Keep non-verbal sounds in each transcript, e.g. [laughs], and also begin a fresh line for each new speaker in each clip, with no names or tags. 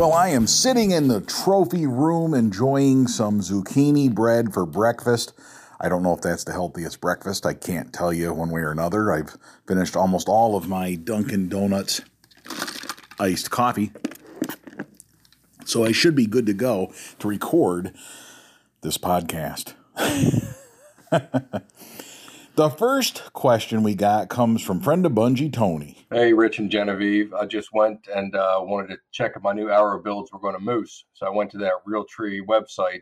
Well, I am sitting in the trophy room enjoying some zucchini bread for breakfast. I don't know if that's the healthiest breakfast. I can't tell you one way or another. I've finished almost all of my Dunkin' Donuts iced coffee. So I should be good to go to record this podcast. [laughs] the first question we got comes from friend of Bungee, Tony.
Hey, Rich and Genevieve. I just went and uh, wanted to check if my new arrow builds were going to moose. So I went to that Realtree website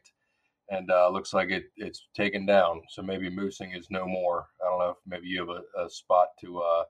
and uh, looks like it, it's taken down. So maybe moosing is no more. I don't know if maybe you have a, a spot to uh,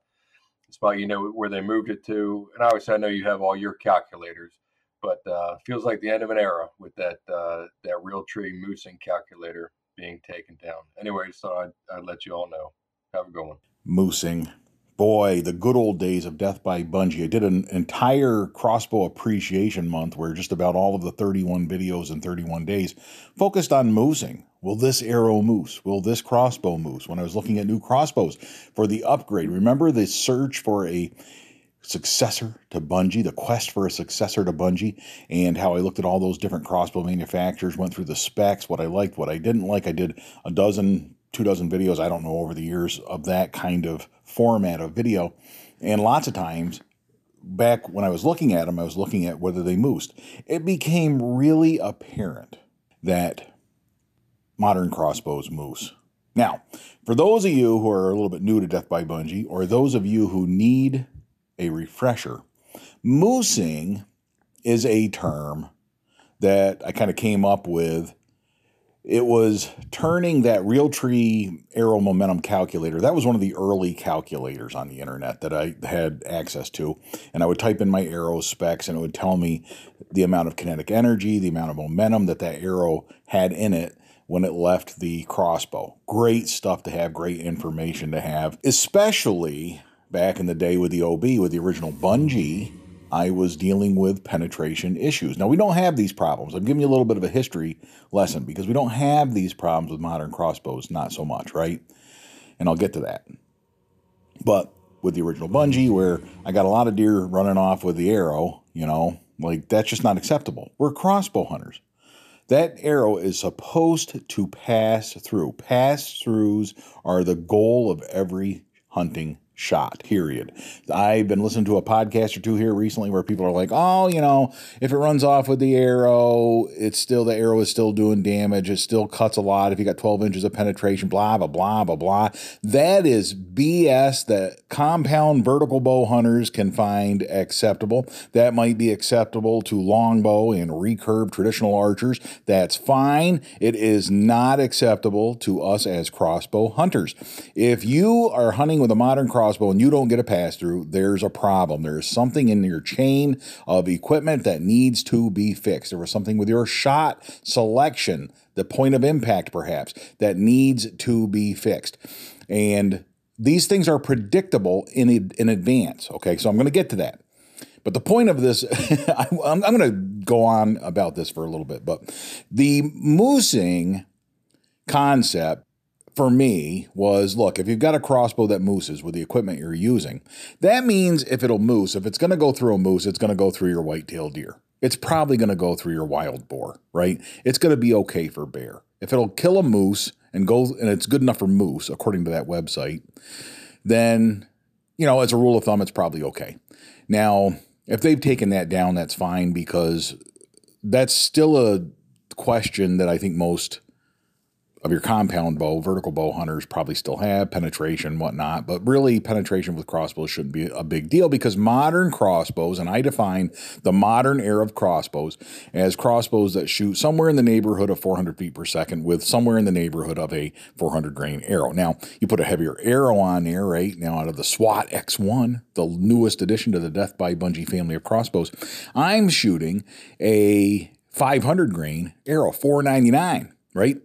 spot you know where they moved it to. And obviously, I know you have all your calculators, but uh, feels like the end of an era with that uh, that Realtree moosing calculator being taken down. Anyway, so I'd, I'd let you all know. Have a good one.
Moosing boy, the good old days of Death by Bungee. I did an entire crossbow appreciation month where just about all of the 31 videos in 31 days focused on moosing. Will this arrow moose? Will this crossbow moose? When I was looking at new crossbows for the upgrade, remember the search for a successor to Bungee, the quest for a successor to Bungee, and how I looked at all those different crossbow manufacturers, went through the specs, what I liked, what I didn't like. I did a dozen two dozen videos, I don't know, over the years of that kind of format of video. And lots of times, back when I was looking at them, I was looking at whether they moosed. It became really apparent that modern crossbows moose. Now, for those of you who are a little bit new to Death by Bungee, or those of you who need a refresher, moosing is a term that I kind of came up with it was turning that Realtree Arrow Momentum calculator. That was one of the early calculators on the internet that I had access to. And I would type in my arrow specs and it would tell me the amount of kinetic energy, the amount of momentum that that arrow had in it when it left the crossbow. Great stuff to have, great information to have, especially back in the day with the OB, with the original Bungee I was dealing with penetration issues. Now, we don't have these problems. I'm giving you a little bit of a history lesson because we don't have these problems with modern crossbows, not so much, right? And I'll get to that. But with the original Bungee, where I got a lot of deer running off with the arrow, you know, like that's just not acceptable. We're crossbow hunters. That arrow is supposed to pass through. Pass throughs are the goal of every hunting shot, period. I've been listening to a podcast or two here recently where people are like, oh, you know, if it runs off with the arrow, it's still, the arrow is still doing damage. It still cuts a lot. If you got 12 inches of penetration, blah, blah, blah, blah, blah. That is BS that compound vertical bow hunters can find acceptable. That might be acceptable to longbow and recurve traditional archers. That's fine. It is not acceptable to us as crossbow hunters. If you are hunting with a modern crossbow, crossbow and you don't get a pass through, there's a problem. There's something in your chain of equipment that needs to be fixed. There was something with your shot selection, the point of impact perhaps, that needs to be fixed. And these things are predictable in, in advance. Okay, so I'm going to get to that. But the point of this, [laughs] I'm, I'm going to go on about this for a little bit, but the moosing concept for me was look, if you've got a crossbow that mooses with the equipment you're using, that means if it'll moose, if it's going to go through a moose, it's going to go through your white-tailed deer. It's probably going to go through your wild boar, right? It's going to be okay for bear. If it'll kill a moose and go and it's good enough for moose according to that website, then you know, as a rule of thumb it's probably okay. Now, if they've taken that down, that's fine because that's still a question that I think most of your compound bow, vertical bow hunters probably still have penetration, whatnot, but really penetration with crossbows shouldn't be a big deal because modern crossbows, and I define the modern era of crossbows as crossbows that shoot somewhere in the neighborhood of 400 feet per second with somewhere in the neighborhood of a 400 grain arrow. Now, you put a heavier arrow on there, right? Now, out of the SWAT X1, the newest addition to the Death by Bungee family of crossbows, I'm shooting a 500 grain arrow, 499, right?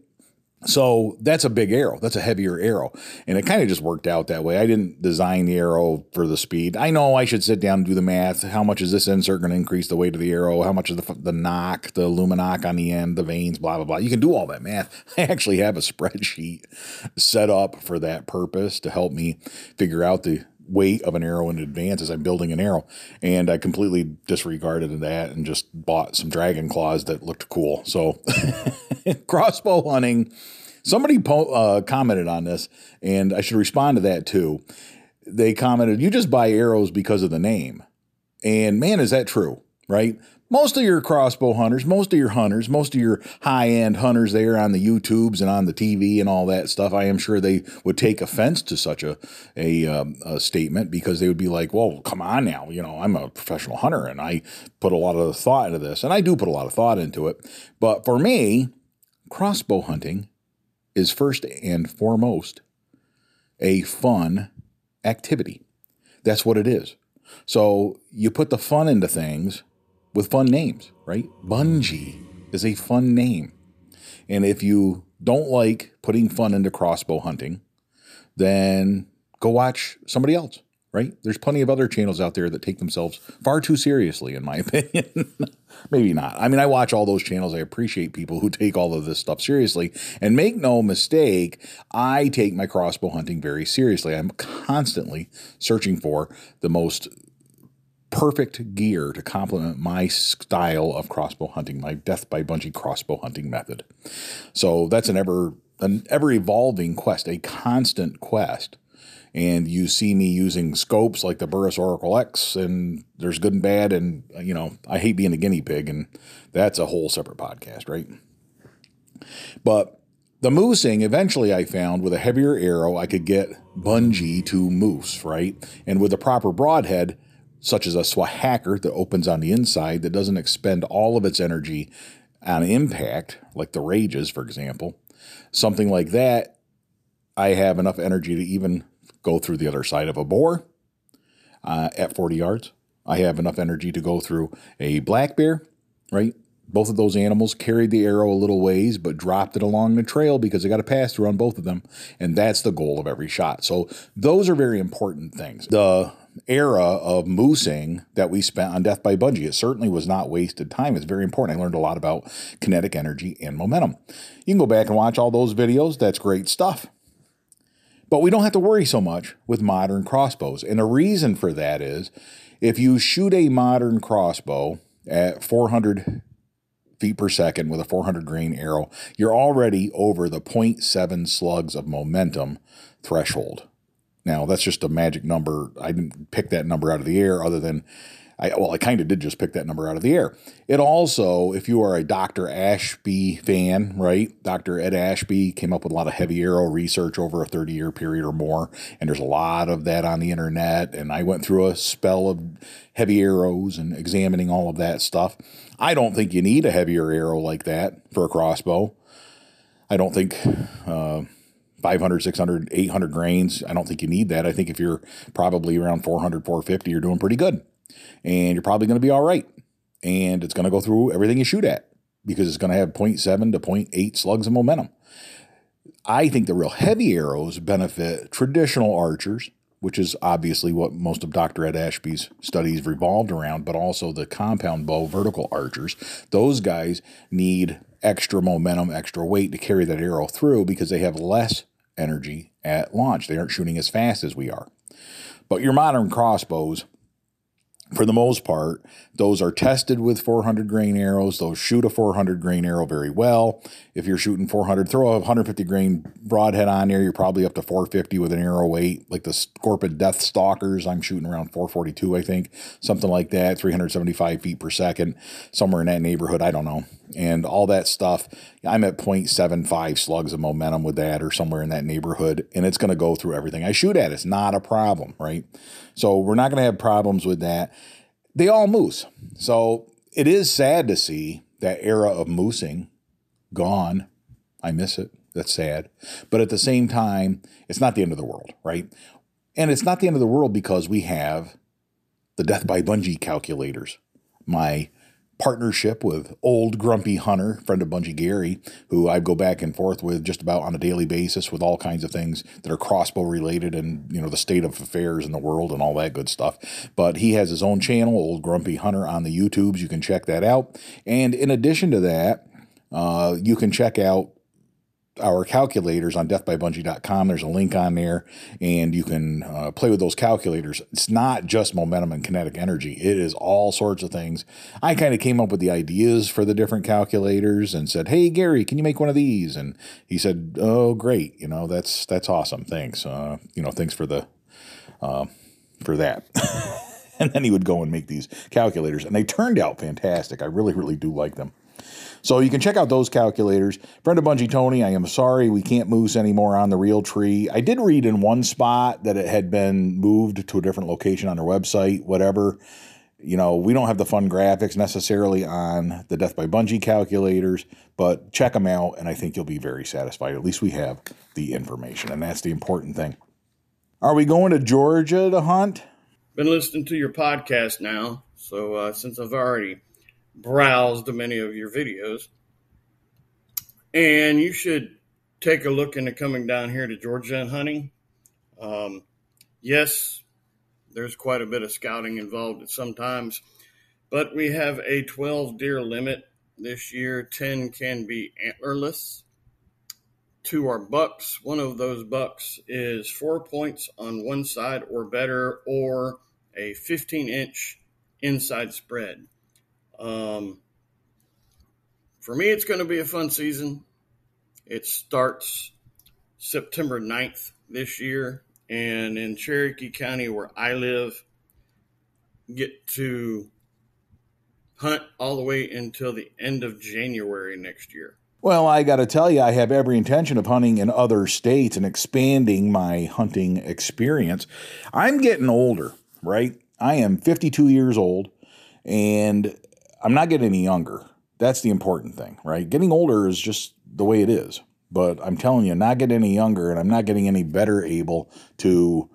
So that's a big arrow. That's a heavier arrow. And it kind of just worked out that way. I didn't design the arrow for the speed. I know I should sit down and do the math. How much is this insert going to increase the weight of the arrow? How much is the, the nock, the lumenok on the end, the vanes, blah, blah, blah. You can do all that math. [laughs] I actually have a [laughs] spreadsheet set up for that purpose to help me figure out the weight of an arrow in advance as I'm building an arrow. And I completely disregarded that and just bought some dragon claws that looked cool. So [laughs] crossbow hunting. Somebody po- uh, commented on this, and I should respond to that too. They commented, "You just buy arrows because of the name," and man, is that true? Right? Most of your crossbow hunters, most of your hunters, most of your high end hunters there on the YouTubes and on the TV and all that stuff, I am sure they would take offense to such a, a, um, a statement because they would be like, well, come on now. You know, I'm a professional hunter and I put a lot of thought into this. And I do put a lot of thought into it. But for me, crossbow hunting is first and foremost a fun activity. That's what it is. So you put the fun into things with fun names, right? Bungee is a fun name. And if you don't like putting fun into crossbow hunting, then go watch somebody else, right? There's plenty of other channels out there that take themselves far too seriously, in my [laughs] opinion. Maybe not. I mean, I watch all those channels. I appreciate people who take all of this stuff seriously. And make no mistake, I take my crossbow hunting very seriously. I'm constantly searching for the most perfect gear to complement my style of crossbow hunting, my death by bungee crossbow hunting method. So that's an ever an ever evolving quest, a constant quest. And you see me using scopes like the Burris Oracle X, and there's good and bad, and you know I hate being a guinea pig, and that's a whole separate podcast, right? But the moosing, eventually I found with a heavier arrow, I could get bungee to moose, right? And with a proper broadhead, such as a Swhacker that opens on the inside that doesn't expend all of its energy on impact, like the Rages, for example, something like that, I have enough energy to even go through the other side of a boar uh, at 40 yards. I have enough energy to go through a black bear, right? Both of those animals carried the arrow a little ways, but dropped it along the trail because they got to pass through on both of them. And that's the goal of every shot. So those are very important things. The era of moosing that we spent on Death by Bungee. It certainly was not wasted time. It's very important. I learned a lot about kinetic energy and momentum. You can go back and watch all those videos. That's great stuff. But we don't have to worry so much with modern crossbows. And the reason for that is if you shoot a modern crossbow at 400 feet per second with a 400 grain arrow, you're already over the 0.7 slugs of momentum threshold. Now, that's just a magic number. I didn't pick that number out of the air, other than I, well, I kind of did just pick that number out of the air. It also, if you are a Dr. Ashby fan, right? Dr. Ed Ashby came up with a lot of heavy arrow research over a 30 year period or more, and there's a lot of that on the internet. And I went through a spell of heavy arrows and examining all of that stuff. I don't think you need a heavier arrow like that for a crossbow. I don't think. Uh, 500, 600, 800 grains. I don't think you need that. I think if you're probably around 400, 450, you're doing pretty good. And you're probably going to be all right. And it's going to go through everything you shoot at because it's going to have 0.7 to 0.8 slugs of momentum. I think the real heavy arrows benefit traditional archers, which is obviously what most of Dr. Ed Ashby's studies revolved around, but also the compound bow vertical archers. Those guys need extra momentum, extra weight to carry that arrow through because they have less energy at launch. They aren't shooting as fast as we are. But your modern crossbows, for the most part, those are tested with 400 grain arrows. Those shoot a 400 grain arrow very well. If you're shooting 400, throw a 150 grain broadhead on there. You're probably up to 450 with an arrow weight. Like the Scorpyd Death Stalkers, I'm shooting around 442, I think, something like that, 375 feet per second, somewhere in that neighborhood. I don't know. And all that stuff, I'm at 0.75 slugs of momentum with that or somewhere in that neighborhood. And it's going to go through everything I shoot at. It's not a problem, right? So we're not going to have problems with that they all moose. So it is sad to see that era of moosing gone. I miss it. That's sad. But at the same time, it's not the end of the world, right? And it's not the end of the world because we have the death by bungee calculators. My partnership with old grumpy hunter friend of bungee gary who i go back and forth with just about on a daily basis with all kinds of things that are crossbow related and you know the state of affairs in the world and all that good stuff. But he has his own channel old grumpy hunter on the youtubes. You can check that out. And in addition to that uh, you can check out our calculators on deathbybungee.com. There's a link on there, and you can uh, play with those calculators. It's not just momentum and kinetic energy, it is all sorts of things. I kind of came up with the ideas for the different calculators and said, Hey, Gary, can you make one of these? And he said, Oh, great. You know, that's that's awesome. Thanks. Uh, you know, thanks for the uh, for that. [laughs] and then he would go and make these calculators, and they turned out fantastic. I really, really do like them. So you can check out those calculators. Friend of Bungee Tony, I am sorry we can't moose anymore on the Realtree. I did read in one spot that it had been moved to a different location on their website, whatever. You know, we don't have the fun graphics necessarily on the Death by Bungee calculators, but check them out, and I think you'll be very satisfied. At least we have the information, and that's the important thing. Are we going to Georgia to hunt?
Been listening to your podcast now, so uh, since I've already browsed many of your videos. And you should take a look into coming down here to Georgia and hunting. Um, yes, there's quite a bit of scouting involved sometimes, but we have a 12 deer limit this year. 10 can be antlerless. Two are bucks. One of those bucks is four points on one side or better, or a 15 inch inside spread. Um, for me, it's going to be a fun season. It starts September 9th this year, and in Cherokee County, where I live, get to hunt all the way until the end of January next year.
Well, I got to tell you, I have every intention of hunting in other states and expanding my hunting experience. I'm getting older, right? I am 52 years old, and I'm not getting any younger. That's the important thing, right? Getting older is just the way it is. But I'm telling you, not getting any younger and I'm not getting any better able to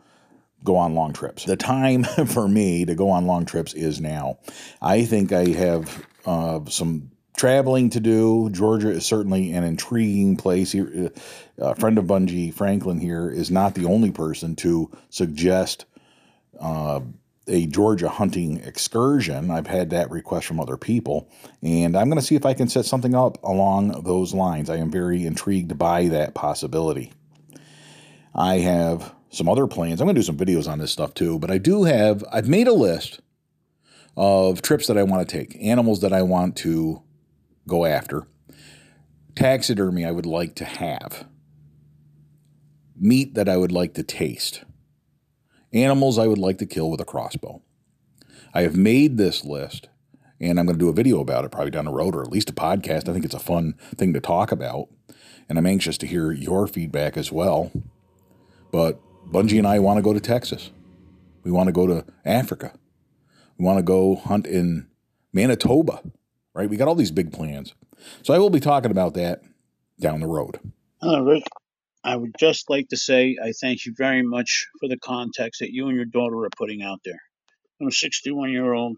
go on long trips. The time [laughs] for me to go on long trips is now. I think I have uh, some traveling to do. Georgia is certainly an intriguing place. Uh, a friend of Bungee, Franklin, here is not the only person to suggest uh, a Georgia hunting excursion. I've had that request from other people, and I'm going to see if I can set something up along those lines. I am very intrigued by that possibility. I have some other plans. I'm going to do some videos on this stuff too, but I do have, I've made a list of trips that I want to take, animals that I want to go after, taxidermy I would like to have, meat that I would like to taste animals I would like to kill with a crossbow. I have made this list and I'm going to do a video about it probably down the road or at least a podcast. I think it's a fun thing to talk about. And I'm anxious to hear your feedback as well. But Bungee and I want to go to Texas. We want to go to Africa. We want to go hunt in Manitoba, right? We got all these big plans. So I will be talking about that down the road.
Hello, Rick. I would just like to say I thank you very much for the context that you and your daughter are putting out there. I'm a 61 year old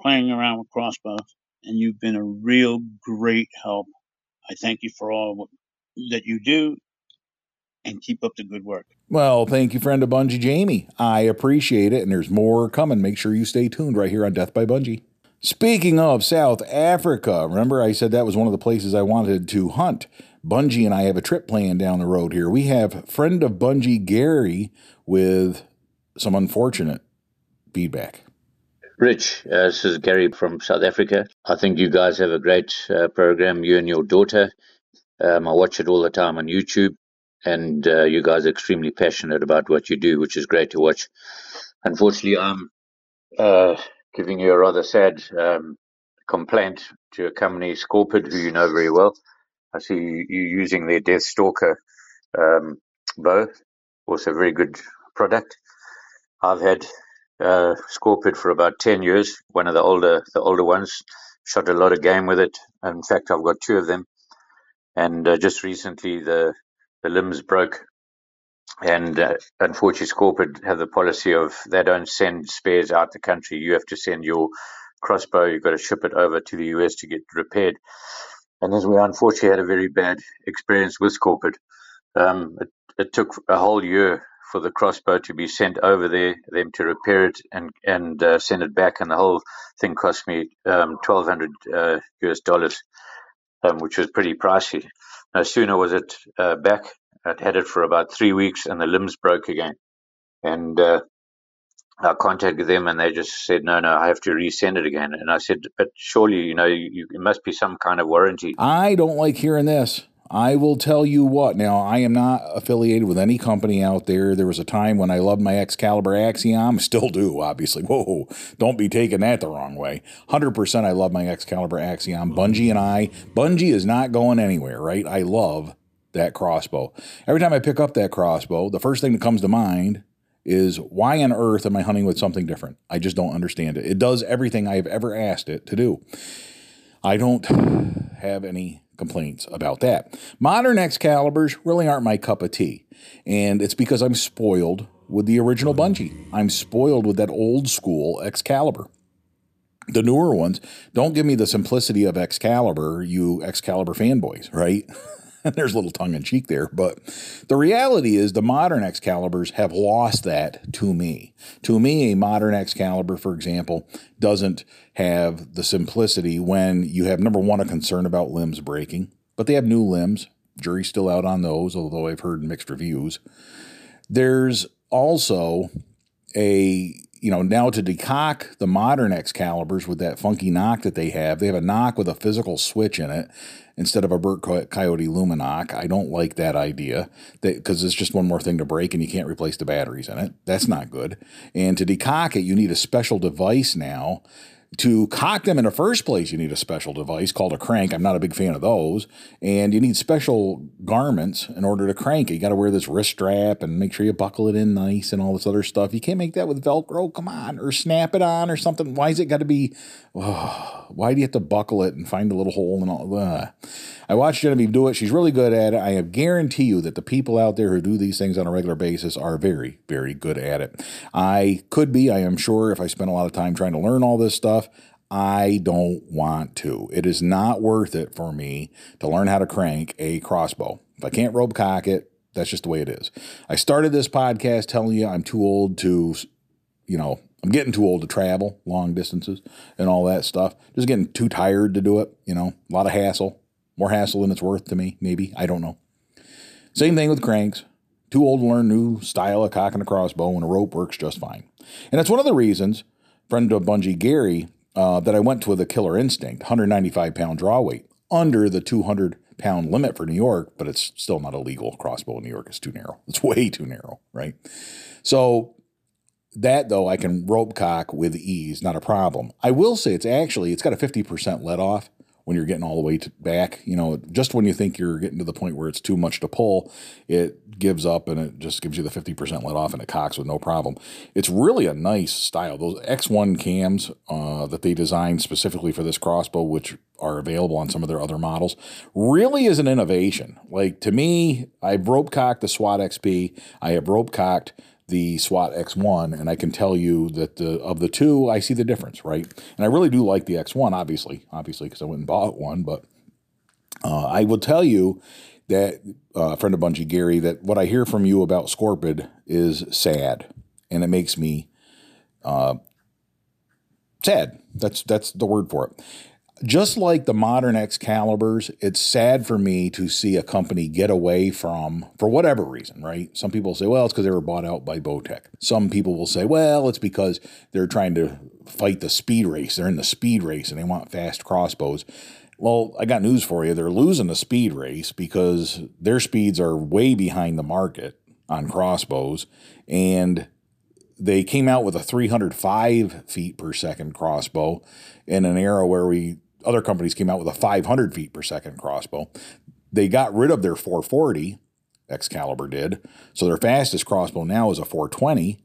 playing around with crossbows, and you've been a real great help. I thank you for all that you do and keep up the good work.
Well, thank you, friend of Bungee Jamie. I appreciate it, and there's more coming. Make sure you stay tuned right here on Death by Bungee. Speaking of South Africa, remember I said that was one of the places I wanted to hunt. Bungee and I have a trip planned down the road here. We have friend of Bungee Gary with some unfortunate feedback.
Rich, uh, this is Gary from South Africa. I think you guys have a great uh, program, you and your daughter. Um, I watch it all the time on YouTube, and uh, you guys are extremely passionate about what you do, which is great to watch. Unfortunately, I'm uh, giving you a rather sad um, complaint to a company, Scorpyd, who you know very well. I see you, using their Death Stalker um, bow, also a very good product. I've had uh, Scorpyd for about ten years. One of the older the older ones. Shot a lot of game with it. In fact, I've got two of them. And uh, just recently, the the limbs broke and uh, unfortunately, Scorpyd have the policy of they don't send spares out the country. You have to send your crossbow. You've got to ship it over to the US to get repaired. And as we unfortunately had a very bad experience with Scorpyd, um, it, it took a whole year for the crossbow to be sent over there, them to repair it and and uh, send it back, and the whole thing cost me um, twelve hundred uh, US dollars, um, which was pretty pricey. No sooner was it uh, back, I'd had it for about three weeks, and the limbs broke again. And uh, I contacted them, and they just said, "No, no, I have to resend it again." And I said, "But surely, you know, you, it must be some kind of warranty."
I don't like hearing this. I will tell you what. Now, I am not affiliated with any company out there. There was a time when I loved my Excalibur Axiom, [laughs] still do, obviously. Whoa, don't be taking that the wrong way. 100% I love my Excalibur Axiom. Bungee and I, Bungee is not going anywhere, right? I love that crossbow. Every time I pick up that crossbow, the first thing that comes to mind is why on earth am I hunting with something different? I just don't understand it. It does everything I have ever asked it to do. I don't have any complaints about that. Modern Excaliburs really aren't my cup of tea, and it's because I'm spoiled with the original Bungee. I'm spoiled with that old school Excalibur. The newer ones don't give me the simplicity of Excalibur, you Excalibur fanboys, right? [laughs] [laughs] There's a little tongue in cheek there, but the reality is the modern Excaliburs have lost that to me. To me, a modern Excalibur, for example, doesn't have the simplicity when you have number one, a concern about limbs breaking, but they have new limbs. Jury's still out on those, although I've heard mixed reviews. There's also a you know, now to decock the modern Excaliburs with that funky nock that they have, they have a nock with a physical switch in it instead of a Burt Coyote Lumenok. I don't like that idea because it's just one more thing to break and you can't replace the batteries in it. That's not good. And to decock it, you need a special device now to cock them in the first place, you need a special device called a crank. I'm not a big fan of those. And you need special garments in order to crank it. You got to wear this wrist strap and make sure you buckle it in nice and all this other stuff. You can't make that with Velcro. Come on. Or snap it on or something. Why is it got to be, oh, why do you have to buckle it and find a little hole and all? Uh. I watched Genevieve do it. She's really good at it. I guarantee you that the people out there who do these things on a regular basis are very, very good at it. I could be, I am sure, if I spent a lot of time trying to learn all this stuff. I don't want to. It is not worth it for me to learn how to crank a crossbow. If I can't rope cock it, that's just the way it is. I started this podcast telling you I'm too old to, you know, I'm getting too old to travel long distances and all that stuff. Just getting too tired to do it, you know, a lot of hassle. More hassle than it's worth to me, maybe. I don't know. Same thing with cranks. Too old to learn new style of cocking a crossbow, and a rope works just fine. And that's one of the reasons, friend of Bungee Gary, uh, that I went to with a Killer Instinct, 195 pound draw weight, under the 200 pound limit for New York, but it's still not a legal crossbow in New York. It's too narrow. [laughs] It's way too narrow, right? So that though I can rope cock with ease, not a problem. I will say it's actually it's got a 50% let off when you're getting all the way to back. You know, just when you think you're getting to the point where it's too much to pull, it gives up and it just gives you the 50% let off and it cocks with no problem. It's really a nice style. Those X1 cams uh, that they designed specifically for this crossbow, which are available on some of their other models, really is an innovation. Like to me, I've rope cocked the SWAT XP, I have rope cocked the SWAT X1, and I can tell you that the, of the two, I see the difference, right? And I really do like the X1, obviously, obviously, because I went and bought one. But uh, I will tell you that uh, friend of Bungee, Gary, that what I hear from you about Scorpyd is sad, and it makes me uh, sad. That's that's the word for it just like the modern Excaliburs, it's sad for me to see a company get away from, for whatever reason, right? Some people say, well, it's because they were bought out by Bowtech. Some people will say, well, it's because they're trying to fight the speed race. They're in the speed race and they want fast crossbows. Well, I got news for you. They're losing the speed race because their speeds are way behind the market on crossbows. And they came out with a 305 feet per second crossbow in an era where we other companies came out with a 500 feet per second crossbow. They got rid of their 440, Excalibur did. So their fastest crossbow now is a 420.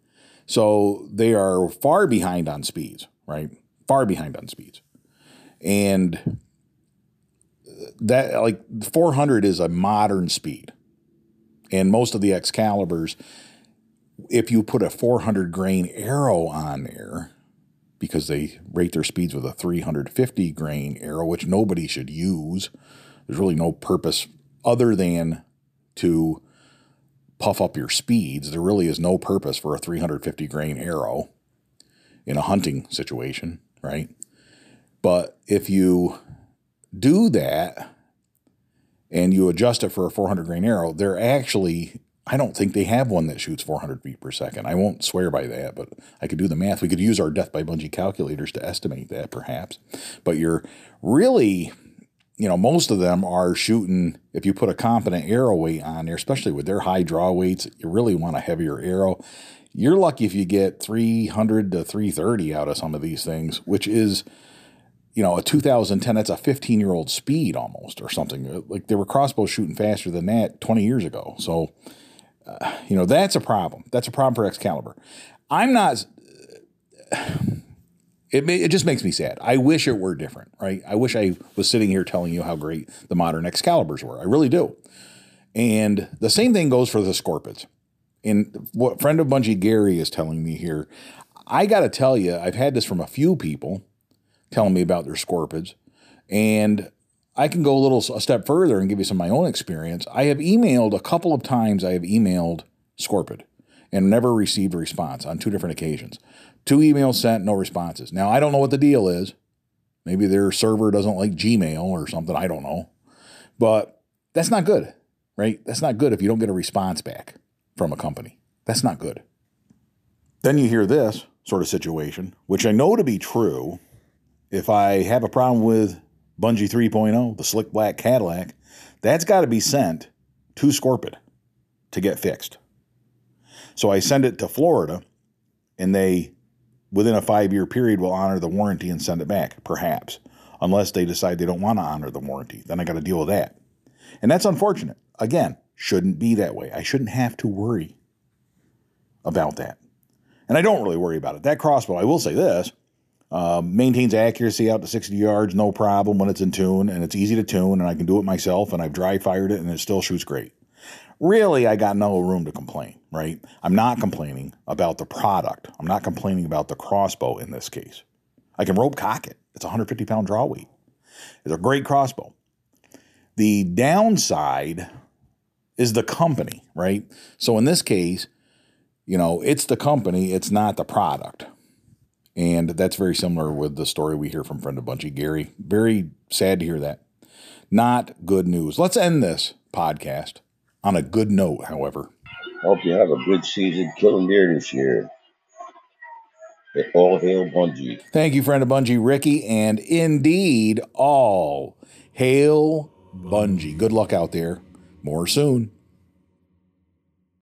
So they are far behind on speeds, right? Far behind on speeds. And that, like, 400 is a modern speed. And most of the Excaliburs, if you put a 400 grain arrow on there, because they rate their speeds with a 350 grain arrow, which nobody should use. There's really no purpose other than to puff up your speeds. There really is no purpose for a 350 grain arrow in a hunting situation, right? But if you do that and you adjust it for a 400 grain arrow, they're actually I don't think they have one that shoots 400 feet per second. I won't swear by that, but I could do the math. We could use our death by bungee calculators to estimate that, perhaps. But you're really, you know, most of them are shooting. If you put a competent arrow weight on there, especially with their high draw weights, you really want a heavier arrow. You're lucky if you get 300 to 330 out of some of these things, which is you know, a 2010, that's a 15 year old speed almost or something. Like they were crossbows shooting faster than that 20 years ago. So, uh, you know, that's a problem. That's a problem for Excalibur. I'm not, it, may, it just makes me sad. I wish it were different, right? I wish I was sitting here telling you how great the modern Excaliburs were. I really do. And the same thing goes for the Scorpyds. And what friend of Bungee Gary is telling me here, I got to tell you, I've had this from a few people telling me about their scorpids. And I can go a little a step further and give you some of my own experience. I have emailed a couple of times. I have emailed Scorpyd and never received a response on two different occasions. Two emails sent, no responses. Now I don't know what the deal is. Maybe their server doesn't like Gmail or something. I don't know, but that's not good, right? That's not good if you don't get a response back from a company. That's not good. Then you hear this sort of situation, which I know to be true if I have a problem with Bungee 3.0, the slick black Cadillac, that's got to be sent to Scorpyd to get fixed. So I send it to Florida, and they, within a five year period, will honor the warranty and send it back, perhaps, unless they decide they don't want to honor the warranty. Then I got to deal with that. And that's unfortunate. Again, shouldn't be that way. I shouldn't have to worry about that. And I don't really worry about it. That crossbow, I will say this uh, maintains accuracy out to 60 yards, no problem when it's in tune, and it's easy to tune, and I can do it myself, and I've dry fired it, and it still shoots great. Really, I got no room to complain, right? I'm not complaining about the product. I'm not complaining about the crossbow in this case. I can rope cock it. It's 150 pound draw weight. It's a great crossbow. The downside is the company, right? So in this case, you know, it's the company, it's not the product. And that's very similar with the story we hear from friend of Bungee, Gary. Very sad to hear that. Not good news. Let's end this podcast on a good note, however.
Hope you have a good season killing deer this year. All hail Bungee.
Thank you, friend of Bungee, Ricky. And indeed, all hail Bungee. Good luck out there. More soon.